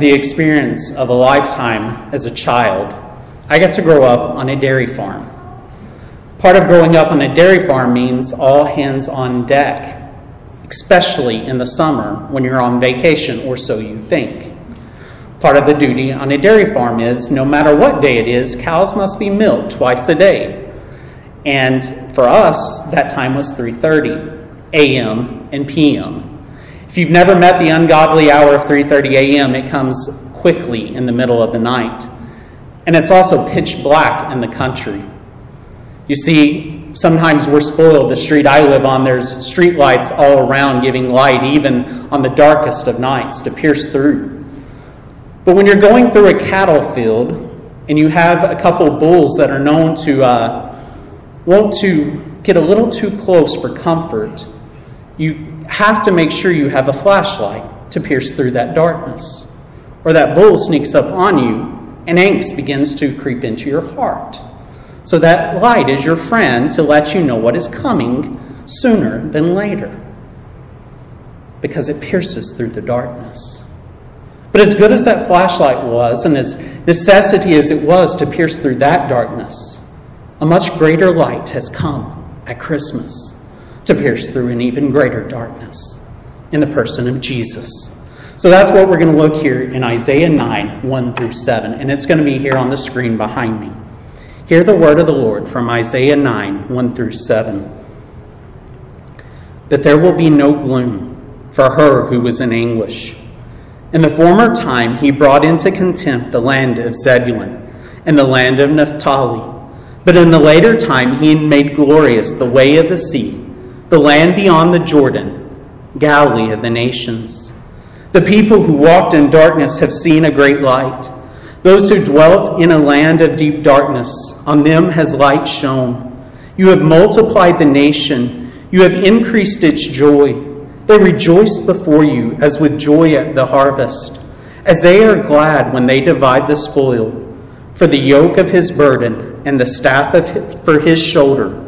the experience of a lifetime as a child. I got to grow up on a dairy farm. Part of growing up on a dairy farm means all hands on deck, especially in the summer when you're on vacation, or so you think. Part of the duty on a dairy farm is no matter what day it is, cows must be milked twice a day. And for us, that time was 3:30 a.m. and p.m. If you've never met the ungodly hour of 3:30 a.m., it comes quickly in the middle of the night. And it's also pitch black in the country. You see, sometimes we're spoiled. The street I live on, there's street lights all around giving light, even on the darkest of nights, to pierce through. But when you're going through a cattle field and you have a couple bulls that are known to uh, want to get a little too close for comfort, you have to make sure you have a flashlight to pierce through that darkness. Or that bull sneaks up on you and angst begins to creep into your heart. So that light is your friend to let you know what is coming sooner than later because it pierces through the darkness. But as good as that flashlight was, and as necessity as it was to pierce through that darkness, a much greater light has come at Christmas to pierce through an even greater darkness in the person of Jesus. So that's what we're going to look here in Isaiah 9, 1 through 7, and it's going to be here on the screen behind me. Hear the word of the Lord from Isaiah 9, 1 through 7. That there will be no gloom for her who was in anguish. In the former time, he brought into contempt the land of Zebulun and the land of Naphtali. But in the later time, he made glorious the way of the sea, the land beyond the Jordan, Galilee of the nations. The people who walked in darkness have seen a great light. Those who dwelt in a land of deep darkness, on them has light shone. You have multiplied the nation, you have increased its joy. They rejoice before you as with joy at the harvest, as they are glad when they divide the spoil. For the yoke of his burden and the staff of, for his shoulder,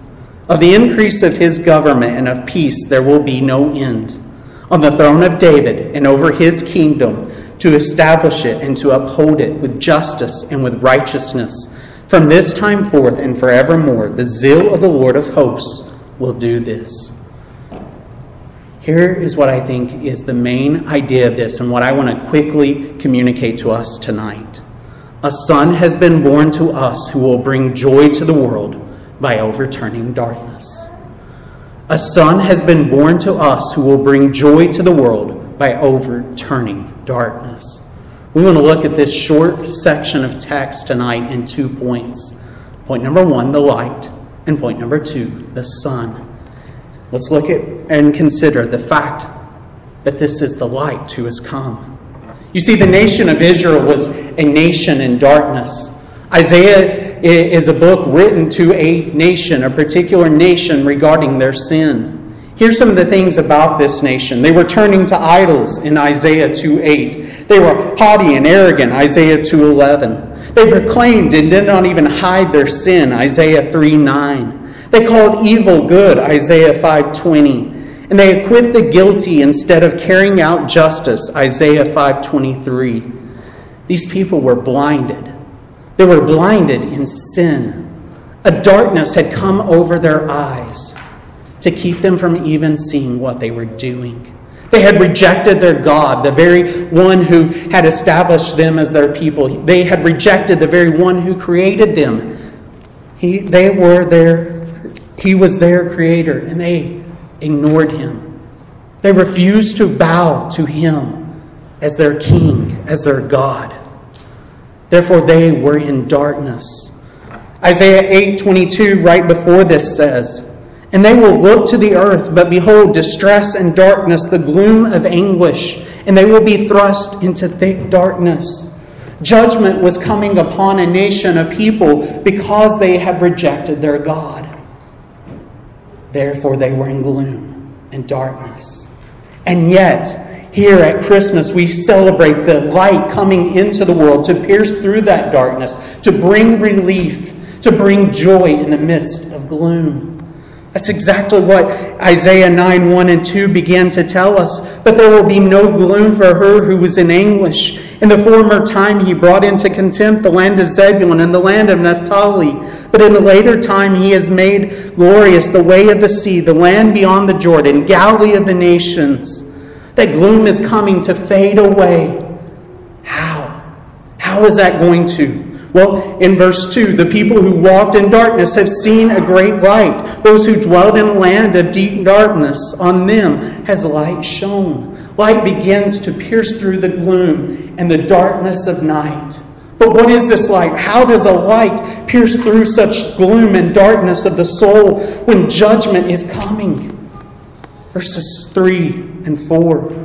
Of the increase of his government and of peace there will be no end. On the throne of David and over his kingdom, to establish it and to uphold it with justice and with righteousness. From this time forth and forevermore, the zeal of the Lord of hosts will do this. Here is what I think is the main idea of this and what I want to quickly communicate to us tonight. A son has been born to us who will bring joy to the world by overturning darkness. A son has been born to us who will bring joy to the world by overturning darkness. We want to look at this short section of text tonight in two points. Point number one, the light, and point number two, the sun. Let's look at and consider the fact that this is the light who has come. You see, the nation of Israel was a nation in darkness. Isaiah is a book written to a nation, a particular nation regarding their sin. Here's some of the things about this nation. They were turning to idols in Isaiah 2:8. They were haughty and arrogant, Isaiah 2:11. They proclaimed and did not even hide their sin, Isaiah 3:9. They called evil good, Isaiah 5:20. And they acquit the guilty instead of carrying out justice, Isaiah 5:23. These people were blinded. They were blinded in sin. A darkness had come over their eyes to keep them from even seeing what they were doing. They had rejected their God, the very one who had established them as their people. They had rejected the very one who created them. He, they were their, he was their creator, and they ignored him. They refused to bow to him as their king, as their God. Therefore, they were in darkness. Isaiah 8 22, right before this, says, And they will look to the earth, but behold, distress and darkness, the gloom of anguish, and they will be thrust into thick darkness. Judgment was coming upon a nation, a people, because they had rejected their God. Therefore, they were in gloom and darkness. And yet, here at Christmas, we celebrate the light coming into the world to pierce through that darkness, to bring relief, to bring joy in the midst of gloom. That's exactly what Isaiah 9 1 and 2 began to tell us. But there will be no gloom for her who was in anguish. In the former time, he brought into contempt the land of Zebulun and the land of Naphtali. But in the later time, he has made glorious the way of the sea, the land beyond the Jordan, Galilee of the nations. That gloom is coming to fade away. How? How is that going to? Well, in verse 2, the people who walked in darkness have seen a great light. Those who dwelled in a land of deep darkness, on them has light shone. Light begins to pierce through the gloom and the darkness of night. But what is this light? How does a light pierce through such gloom and darkness of the soul when judgment is coming? Verses 3 and 4.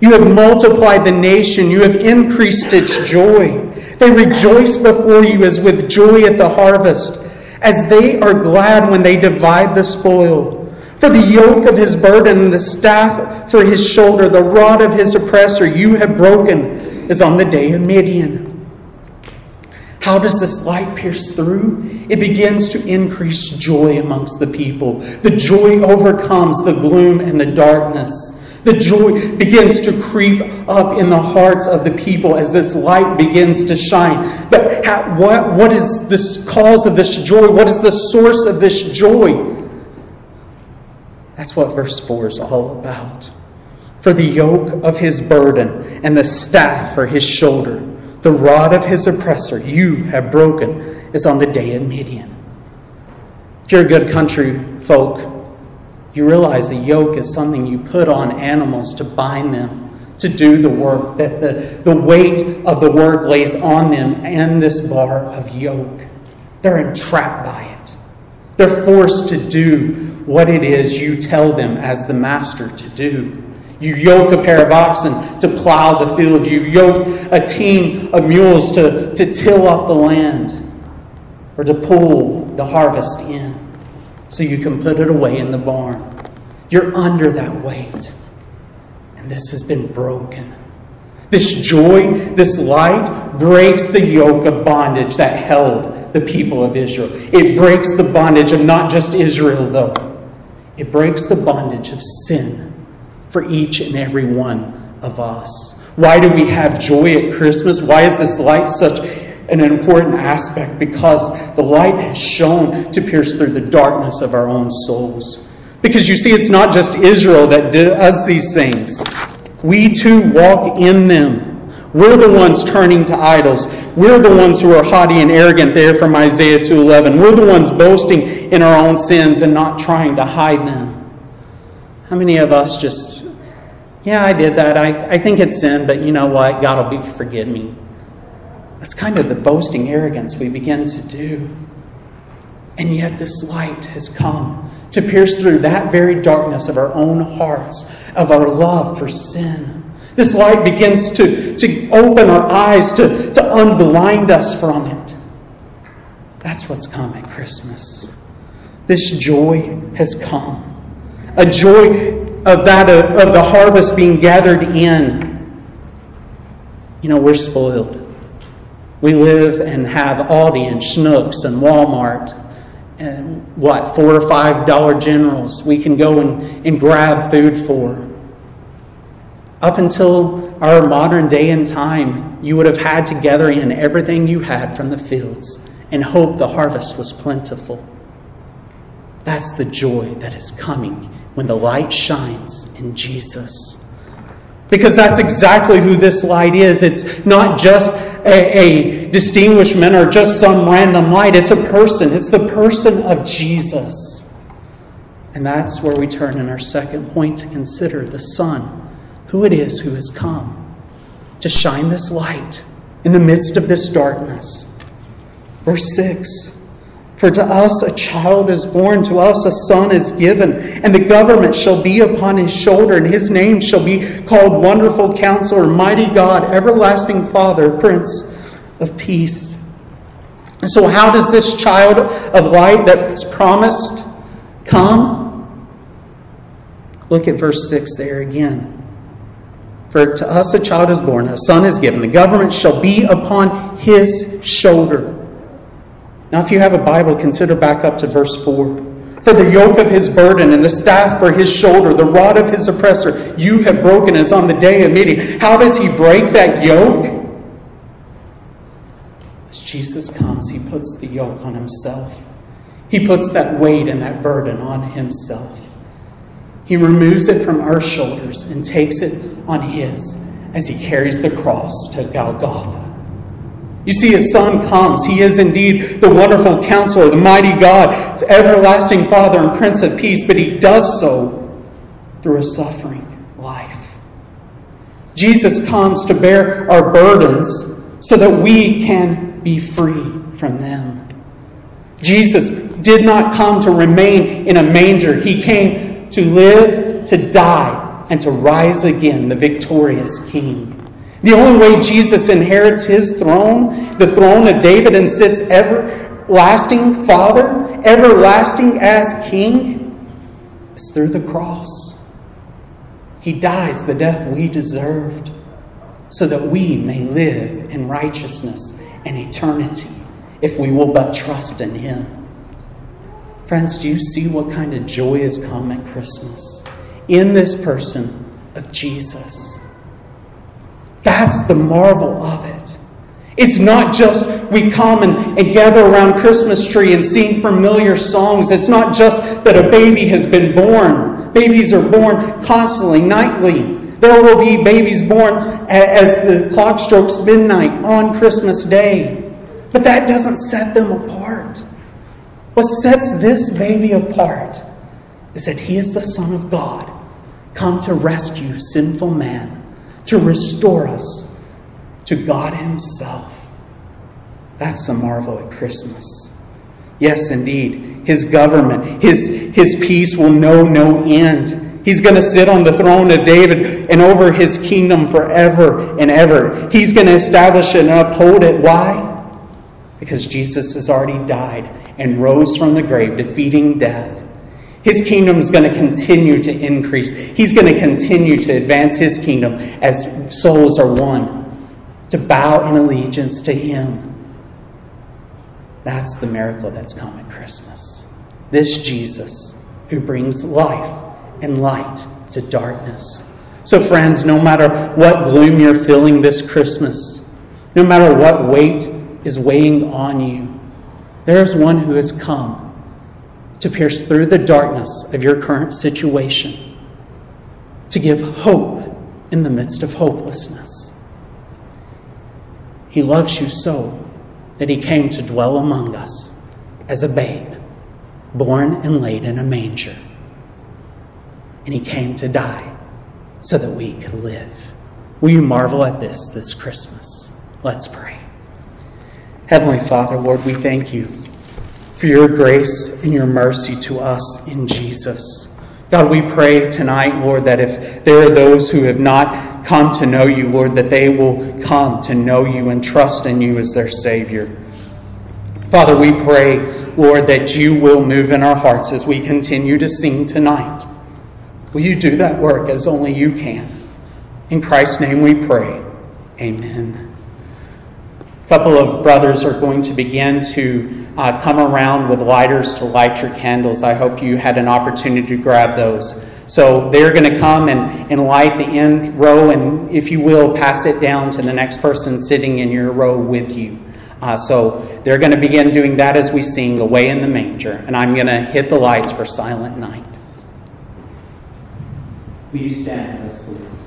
You have multiplied the nation, you have increased its joy. They rejoice before you as with joy at the harvest, as they are glad when they divide the spoil. For the yoke of his burden and the staff for his shoulder, the rod of his oppressor, you have broken, as on the day of Midian. How does this light pierce through? It begins to increase joy amongst the people. The joy overcomes the gloom and the darkness. The joy begins to creep up in the hearts of the people as this light begins to shine. But how, what, what is the cause of this joy? What is the source of this joy? That's what verse 4 is all about. For the yoke of his burden and the staff for his shoulder, the rod of his oppressor, you have broken, is on the day of Midian. If you're a good country folk, you realize a yoke is something you put on animals to bind them to do the work, that the, the weight of the work lays on them and this bar of yoke. They're entrapped by it. They're forced to do what it is you tell them as the master to do. You yoke a pair of oxen to plow the field. You yoke a team of mules to, to till up the land or to pull the harvest in so you can put it away in the barn. You're under that weight. And this has been broken. This joy, this light breaks the yoke of bondage that held the people of Israel. It breaks the bondage of not just Israel, though, it breaks the bondage of sin for each and every one of us. Why do we have joy at Christmas? Why is this light such an important aspect? Because the light has shown to pierce through the darkness of our own souls. Because you see, it's not just Israel that does these things. We too walk in them. We're the ones turning to idols. We're the ones who are haughty and arrogant there from Isaiah 2:11. We're the ones boasting in our own sins and not trying to hide them. How many of us just, yeah, I did that. I, I think it's sin, but you know what? God will be forgive me. That's kind of the boasting arrogance we begin to do. And yet this light has come to pierce through that very darkness of our own hearts, of our love for sin. This light begins to, to open our eyes, to, to unblind us from it. That's what's come at Christmas. This joy has come. A joy of that of, of the harvest being gathered in. You know, we're spoiled. We live and have Aldi and Schnucks and Walmart and what, four or five Dollar Generals we can go and, and grab food for. Up until our modern day and time, you would have had to gather in everything you had from the fields and hope the harvest was plentiful. That's the joy that is coming when the light shines in Jesus. Because that's exactly who this light is. It's not just a, a, distinguishment or just some random light. It's a person. It's the person of Jesus. And that's where we turn in our second point to consider the Son, who it is who has come to shine this light in the midst of this darkness. Verse 6 For to us a child is born, to us a son is given, and the government shall be upon his shoulder, and his name shall be called Wonderful Counselor, Mighty God, Everlasting Father, Prince of Peace. And so, how does this child of light that's promised come? Look at verse 6 there again. For to us a child is born, a son is given, the government shall be upon his shoulder. Now, if you have a Bible, consider back up to verse 4. For the yoke of his burden and the staff for his shoulder, the rod of his oppressor, you have broken as on the day of Midian. How does he break that yoke? As Jesus comes, he puts the yoke on himself. He puts that weight and that burden on himself. He removes it from our shoulders and takes it on his as he carries the cross to Golgotha. You see, his son comes. He is indeed the wonderful counselor, the mighty God, the everlasting Father, and Prince of Peace, but he does so through a suffering life. Jesus comes to bear our burdens so that we can be free from them. Jesus did not come to remain in a manger, he came to live, to die, and to rise again, the victorious King. The only way Jesus inherits his throne, the throne of David, and sits everlasting Father, everlasting as King, is through the cross. He dies the death we deserved so that we may live in righteousness and eternity if we will but trust in Him. Friends, do you see what kind of joy has come at Christmas? In this person of Jesus. That's the marvel of it. It's not just we come and, and, gather around Christmas tree and sing familiar songs. It's not just that a baby has been born. Babies are born constantly, nightly. There will be babies born as the clock strokes midnight on Christmas Day. But that doesn't set them apart. What sets this baby apart is that he is the Son of God, come to rescue sinful man to restore us to God Himself. That's the marvel at Christmas. Yes, indeed, His government, His, his peace will know no end. He's going to sit on the throne of David and over His kingdom forever and ever. He's going to establish and uphold it. Why? Because Jesus has already died and rose from the grave, defeating death his kingdom is going to continue to increase. He's going to continue to advance his kingdom as souls are won to bow in allegiance to him. That's the miracle that's come at Christmas. This Jesus who brings life and light to darkness. So, friends, no matter what gloom you're feeling this Christmas, no matter what weight is weighing on you, there's one who has come to pierce through the darkness of your current situation, to give hope in the midst of hopelessness. He loves you so that He came to dwell among us as a babe, born and laid in a manger. And He came to die so that we could live. Will you marvel at this this Christmas? Let's pray. Heavenly Father, Lord, we thank you for your grace and your mercy to us in Jesus. God, we pray tonight, Lord, that if there are those who have not come to know you, Lord, that they will come to know you and trust in you as their Savior. Father, we pray, Lord, that you will move in our hearts as we continue to sing tonight. Will you do that work as only you can? In Christ's name we pray. Amen. Couple of brothers are going to begin to uh, come around with lighters to light your candles. I hope you had an opportunity to grab those. So they're going to come and, and light the end row, and if you will, pass it down to the next person sitting in your row with you. Uh, so they're going to begin doing that as we sing Away in the Manger, and I'm going to hit the lights for Silent Night. Will you stand, us, please?